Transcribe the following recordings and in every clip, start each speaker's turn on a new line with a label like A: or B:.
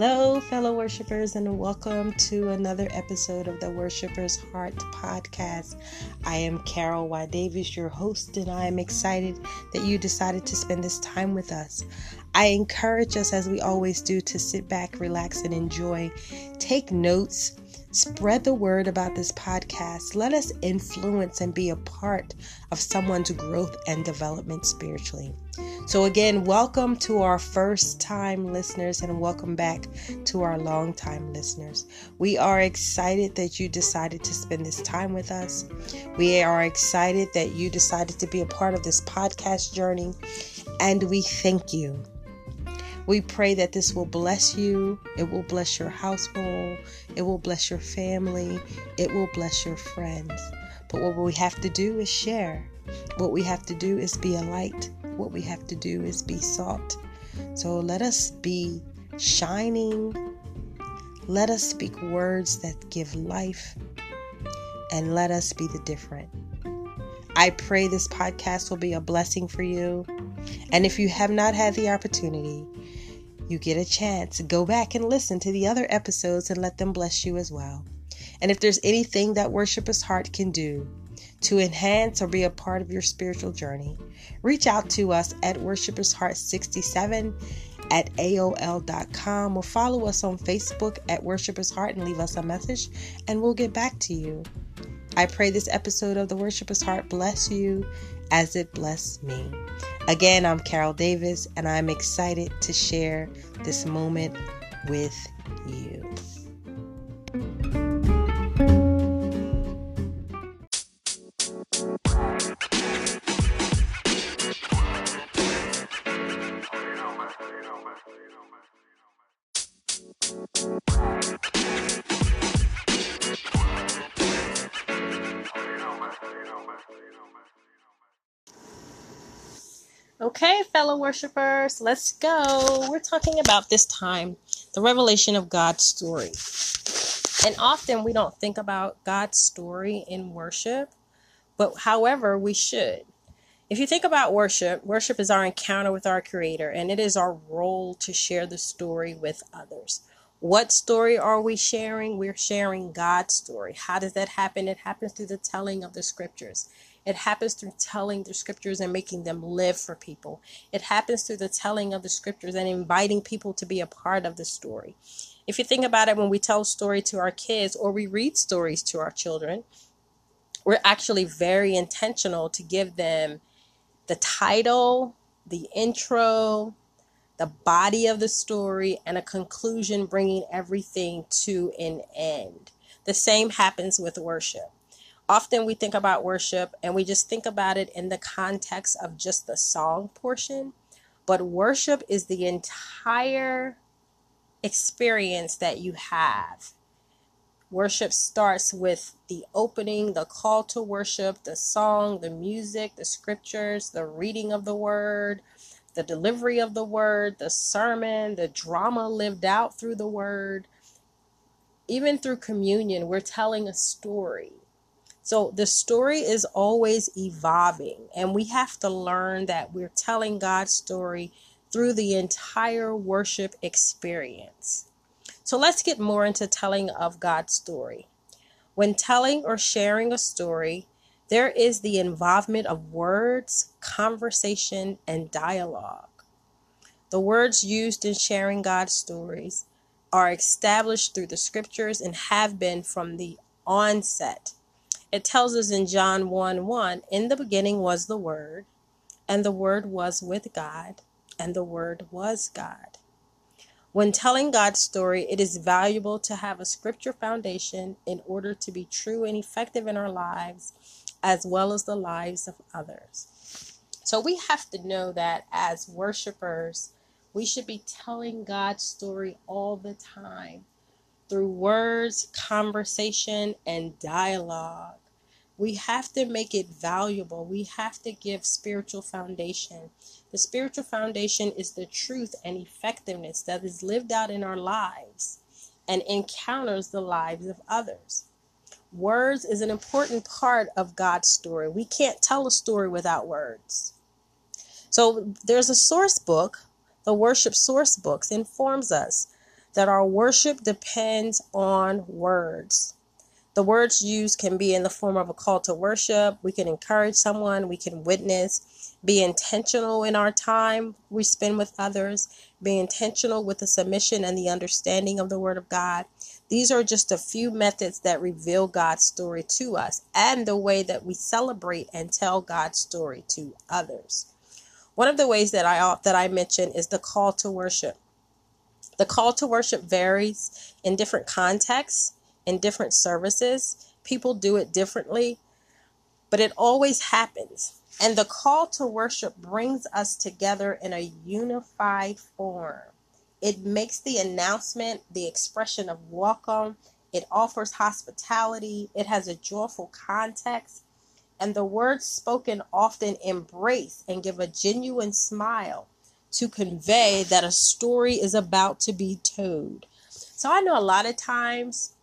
A: Hello, fellow worshipers, and welcome to another episode of the Worshipers Heart podcast. I am Carol Y. Davis, your host, and I am excited that you decided to spend this time with us. I encourage us, as we always do, to sit back, relax, and enjoy. Take notes Spread the word about this podcast. Let us influence and be a part of someone's growth and development spiritually. So, again, welcome to our first time listeners and welcome back to our long time listeners. We are excited that you decided to spend this time with us. We are excited that you decided to be a part of this podcast journey, and we thank you. We pray that this will bless you, it will bless your household, it will bless your family, it will bless your friends. But what we have to do is share. What we have to do is be a light. What we have to do is be salt. So let us be shining. Let us speak words that give life. And let us be the different. I pray this podcast will be a blessing for you. And if you have not had the opportunity, you get a chance, go back and listen to the other episodes and let them bless you as well. And if there's anything that Worshipper's Heart can do to enhance or be a part of your spiritual journey, reach out to us at Worshipper's Heart 67 at AOL.com or follow us on Facebook at Worshipper's Heart and leave us a message, and we'll get back to you. I pray this episode of the Worshipper's Heart bless you as it blessed me. Again, I'm Carol Davis, and I'm excited to share this moment with you. Okay, fellow worshipers, let's go. We're talking about this time the revelation of God's story. And often we don't think about God's story in worship, but however, we should. If you think about worship, worship is our encounter with our Creator, and it is our role to share the story with others. What story are we sharing? We're sharing God's story. How does that happen? It happens through the telling of the scriptures. It happens through telling the scriptures and making them live for people. It happens through the telling of the scriptures and inviting people to be a part of the story. If you think about it, when we tell a story to our kids or we read stories to our children, we're actually very intentional to give them the title, the intro, the body of the story, and a conclusion, bringing everything to an end. The same happens with worship often we think about worship and we just think about it in the context of just the song portion. But worship is the entire experience that you have. Worship starts with the opening, the call to worship, the song, the music, the scriptures, the reading of the word, the delivery of the word, the sermon, the drama lived out through the word. Even through communion, we're telling a story. So the story is always evolving, and we have to learn that we're telling God's story through the entire worship experience. So let's get more into telling of God's story. When telling or sharing a story, there is the involvement of words, conversation, and dialogue. The words used in sharing God's stories are established through the scriptures and have been from the onset it tells us in John 1 1 In the beginning was the Word, and the Word was with God, and the Word was God. When telling God's story, it is valuable to have a scripture foundation in order to be true and effective in our lives as well as the lives of others. So we have to know that as worshipers, we should be telling God's story all the time through words, conversation, and dialogue. We have to make it valuable. We have to give spiritual foundation. The spiritual foundation is the truth and effectiveness that is lived out in our lives and encounters the lives of others. Words is an important part of God's story. We can't tell a story without words. So there's a source book, the worship source books informs us that our worship depends on words. The words used can be in the form of a call to worship. We can encourage someone, we can witness, be intentional in our time we spend with others, be intentional with the submission and the understanding of the Word of God. These are just a few methods that reveal God's story to us and the way that we celebrate and tell God's story to others. One of the ways that I that I mentioned is the call to worship. The call to worship varies in different contexts, in different services. People do it differently, but it always happens. And the call to worship brings us together in a unified form. It makes the announcement the expression of welcome. It offers hospitality. It has a joyful context. And the words spoken often embrace and give a genuine smile to convey that a story is about to be told. So I know a lot of times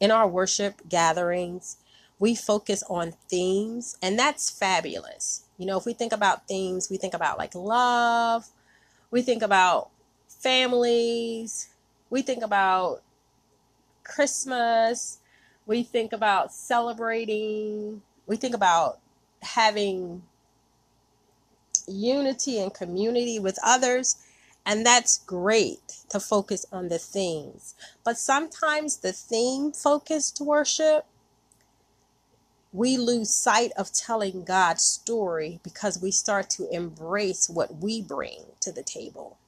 A: in our worship gatherings, we focus on themes, and that's fabulous. You know, if we think about themes, we think about like love, we think about families. We think about Christmas. We think about celebrating. We think about having unity and community with others. And that's great to focus on the themes. But sometimes the theme focused worship, we lose sight of telling God's story because we start to embrace what we bring to the table.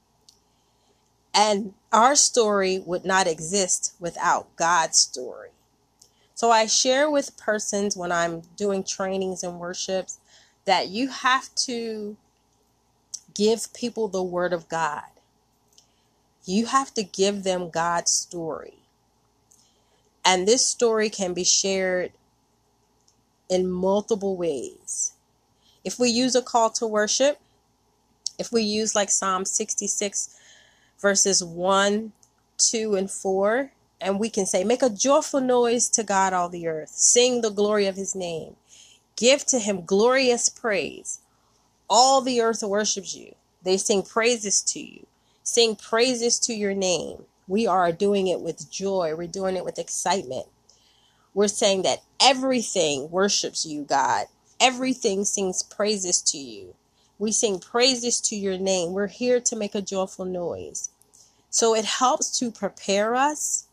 A: And our story would not exist without God's story. So I share with persons when I'm doing trainings and worships that you have to give people the word of God. You have to give them God's story. And this story can be shared in multiple ways. If we use a call to worship, if we use like Psalm 66 verses 1, 2, and 4. And we can say, Make a joyful noise to God, all the earth. Sing the glory of his name. Give to him glorious praise. All the earth worships you. They sing praises to you. Sing praises to your name. We are doing it with joy. We're doing it with excitement. We're saying that everything worships you, God. Everything sings praises to you. We sing praises to your name. We're here to make a joyful noise. So it helps to prepare us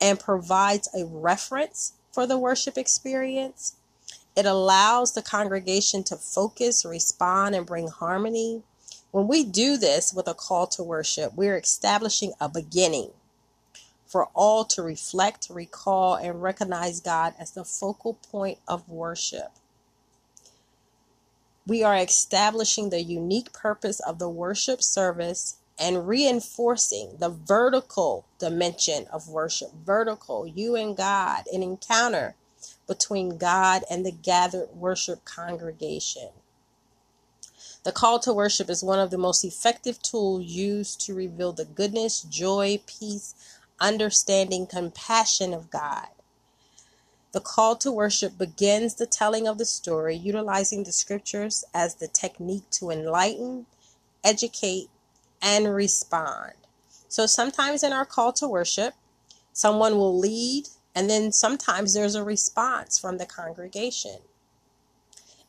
A: and provides a reference for the worship experience. It allows the congregation to focus, respond, and bring harmony. When we do this with a call to worship, we're establishing a beginning for all to reflect, recall, and recognize God as the focal point of worship. We are establishing the unique purpose of the worship service and reinforcing the vertical dimension of worship. Vertical, you and God, an encounter between God and the gathered worship congregation. The call to worship is one of the most effective tools used to reveal the goodness, joy, peace, understanding, compassion of God. The call to worship begins the telling of the story, utilizing the scriptures as the technique to enlighten, educate, and respond. So sometimes in our call to worship, someone will lead, and then sometimes there's a response from the congregation.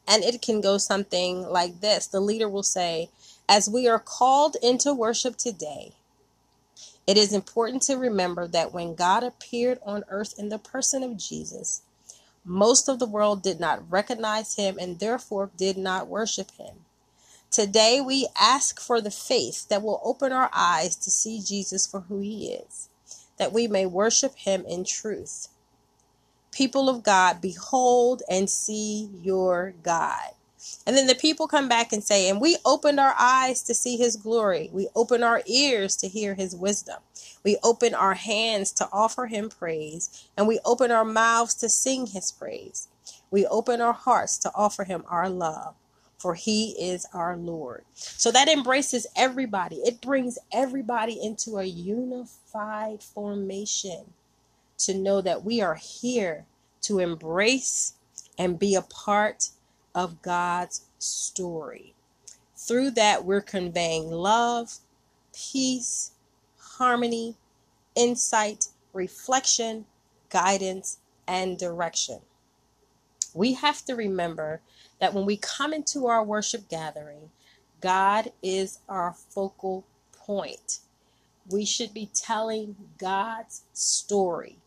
A: And it can go something like this the leader will say, As we are called into worship today, it is important to remember that when God appeared on earth in the person of Jesus, most of the world did not recognize him and therefore did not worship him. Today, we ask for the faith that will open our eyes to see Jesus for who he is, that we may worship him in truth. People of God, behold and see your God. And then the people come back and say, And we opened our eyes to see his glory. We opened our ears to hear his wisdom. We open our hands to offer him praise. And we open our mouths to sing his praise. We open our hearts to offer him our love. For he is our Lord. So that embraces everybody. It brings everybody into a unified formation to know that we are here to embrace and be a part of God's story. Through that, we're conveying love, peace, harmony, insight, reflection, guidance, and direction. We have to remember that when we come into our worship gathering, God is our focal point. We should be telling God's story.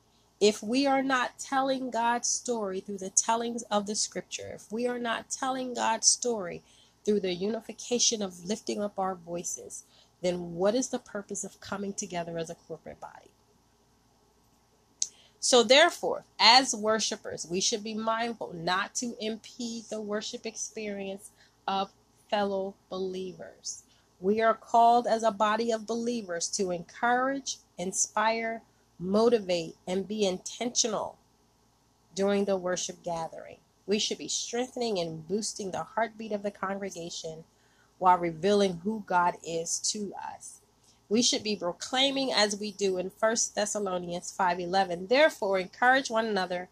A: If we are not telling God's story through the tellings of the scripture, if we are not telling God's story through the unification of lifting up our voices, then what is the purpose of coming together as a corporate body? So, therefore, as worshipers, we should be mindful not to impede the worship experience of fellow believers. We are called as a body of believers to encourage, inspire, motivate, and be intentional during the worship gathering. We should be strengthening and boosting the heartbeat of the congregation while revealing who God is to us. We should be proclaiming as we do in 1 Thessalonians 5:11. Therefore, encourage one another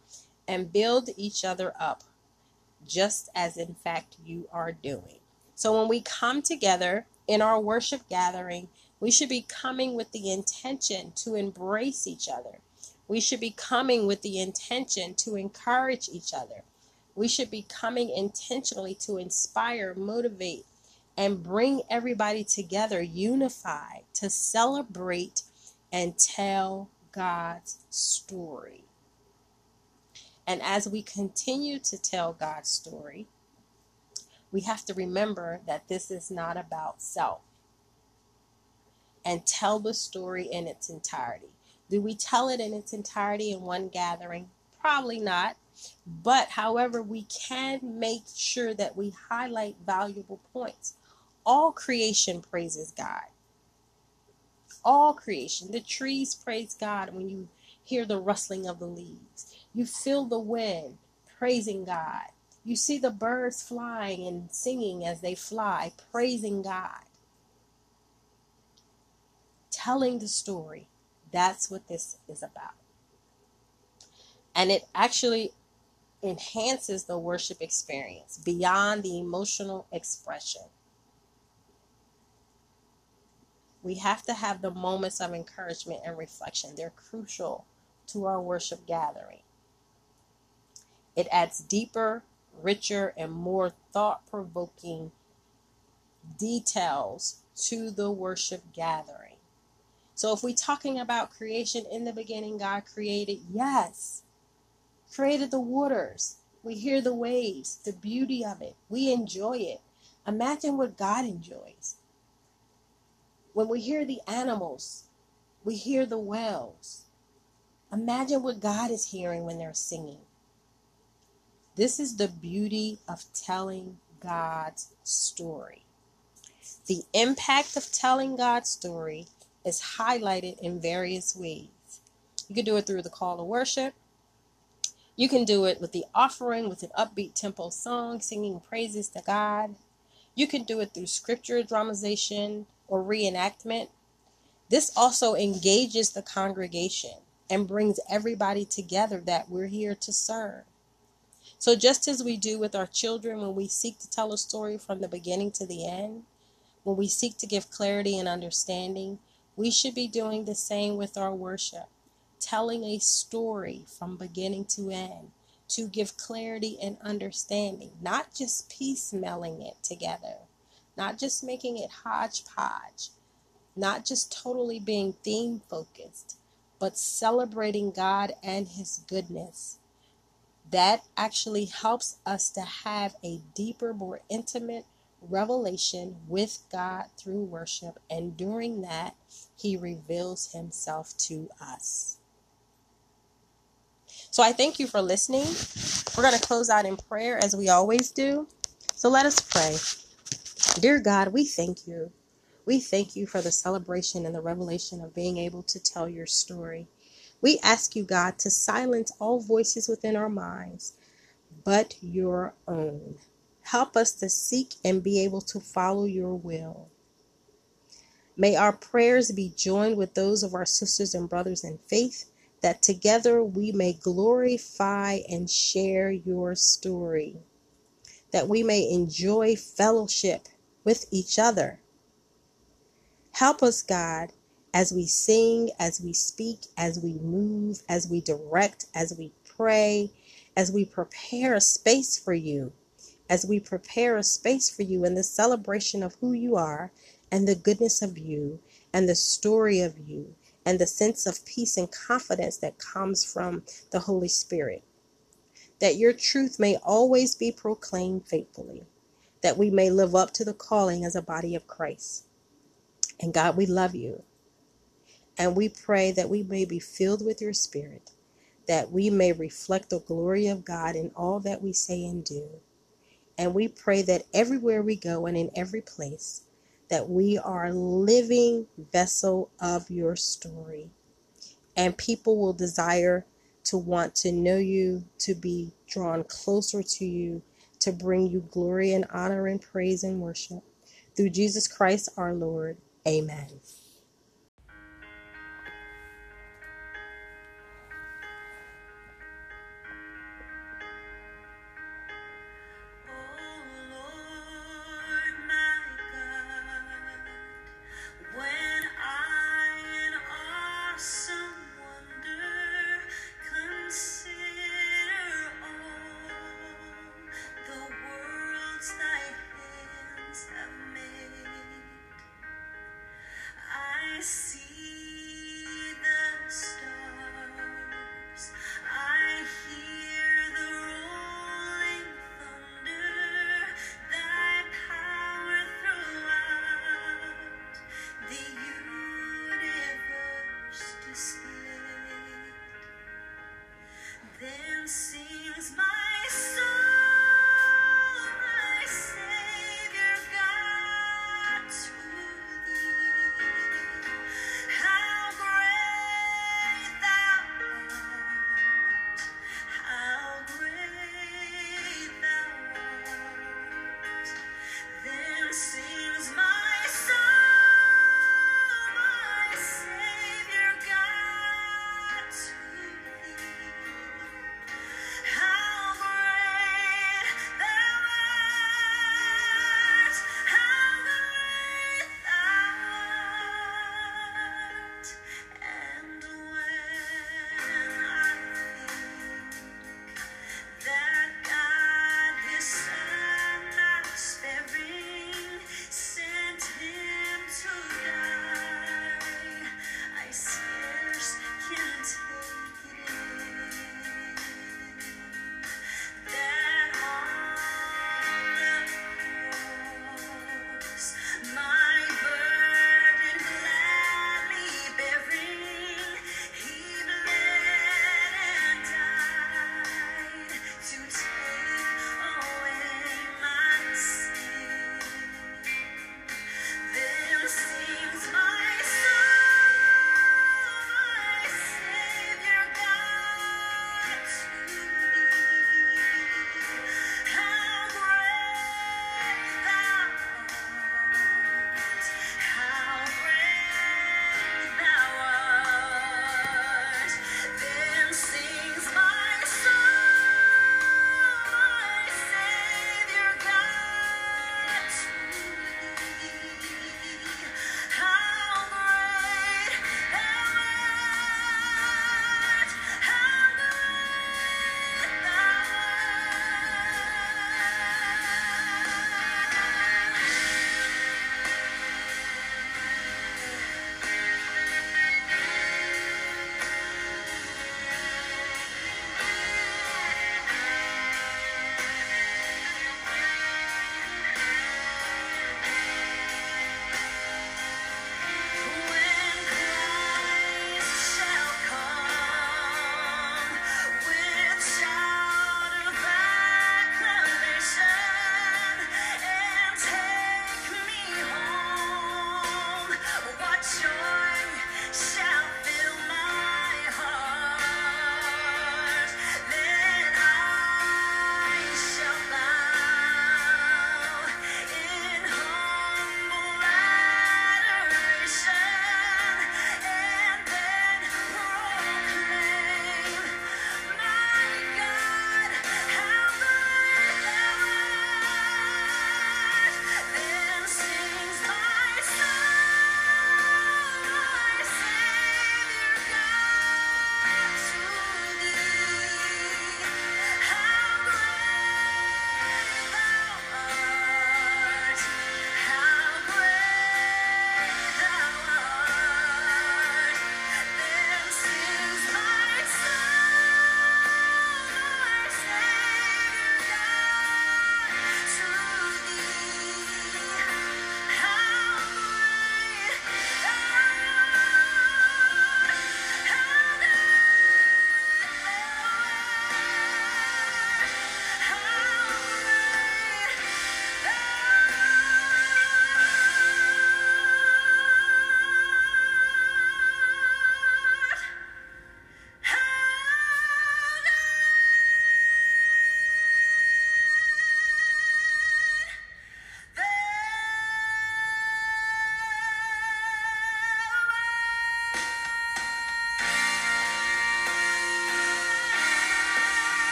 A: and build each other up, just as in fact you are doing. So when we come together in our worship gathering, we should be coming with the intention to embrace each other. We should be coming with the intention to encourage each other. We should be coming intentionally to inspire, motivate, and bring everybody together, unified, to celebrate and tell God's story. And as we continue to tell God's story, we have to remember that this is not about self. And tell the story in its entirety. Do we tell it in its entirety in one gathering? Probably not. But however, we can make sure that we highlight valuable points. All creation praises God. All creation. The trees praise God when you hear the rustling of the leaves. You feel the wind praising God. You see the birds flying and singing as they fly, praising God. Telling the story. That's what this is about. And it actually enhances the worship experience beyond the emotional expression. We have to have the moments of encouragement and reflection. They're crucial to our worship gathering. It adds deeper, richer, and more thought provoking details to the worship gathering. So, if we're talking about creation in the beginning, God created, yes, created the waters. We hear the waves, the beauty of it. We enjoy it. Imagine what God enjoys. When we hear the animals, we hear the wells. Imagine what God is hearing when they're singing. This is the beauty of telling God's story. The impact of telling God's story is highlighted in various ways. You can do it through the call to worship. You can do it with the offering, with an upbeat tempo song, singing praises to God. You can do it through scripture dramatization, or reenactment, this also engages the congregation and brings everybody together that we're here to serve. So, just as we do with our children when we seek to tell a story from the beginning to the end, when we seek to give clarity and understanding, we should be doing the same with our worship, telling a story from beginning to end to give clarity and understanding, not just piecemealing it together not just making it hodgepodge, not just totally being theme focused, but celebrating God and His goodness. That actually helps us to have a deeper, more intimate revelation with God through worship. And during that, He reveals Himself to us. So I thank you for listening. We're going to close out in prayer as we always do. So let us pray. Dear God, we thank you. We thank you for the celebration and the revelation of being able to tell your story. We ask you, God, to silence all voices within our minds but your own. Help us to seek and be able to follow your will. May our prayers be joined with those of our sisters and brothers in faith, that together we may glorify and share your story, that we may enjoy fellowship with each other. Help us, God, as we sing, as we speak, as we move, as we direct, as we pray, as we prepare a space for you, as we prepare a space for you in the celebration of who you are and the goodness of you and the story of you and the sense of peace and confidence that comes from the Holy Spirit. That your truth may always be proclaimed faithfully, that we may live up to the calling as a body of Christ. And God, we love you. And we pray that we may be filled with your spirit, that we may reflect the glory of God in all that we say and do. And we pray that everywhere we go and in every place, that we are living vessel of your story. And people will desire to want to know you, to be drawn closer to you, to bring you glory and honor and praise and worship. Through Jesus Christ our Lord. Amen.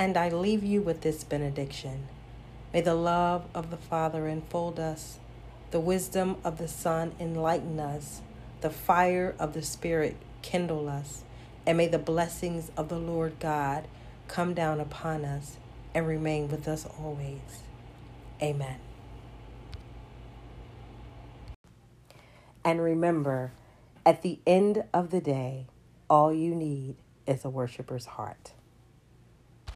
B: And I leave you with this benediction. May the love of the Father enfold us, the wisdom of the Son enlighten us, the fire of the Spirit kindle us, and may the blessings of the Lord God come down upon us and remain with us always. Amen. And remember, at the end of the day, all you need is a worshiper's heart.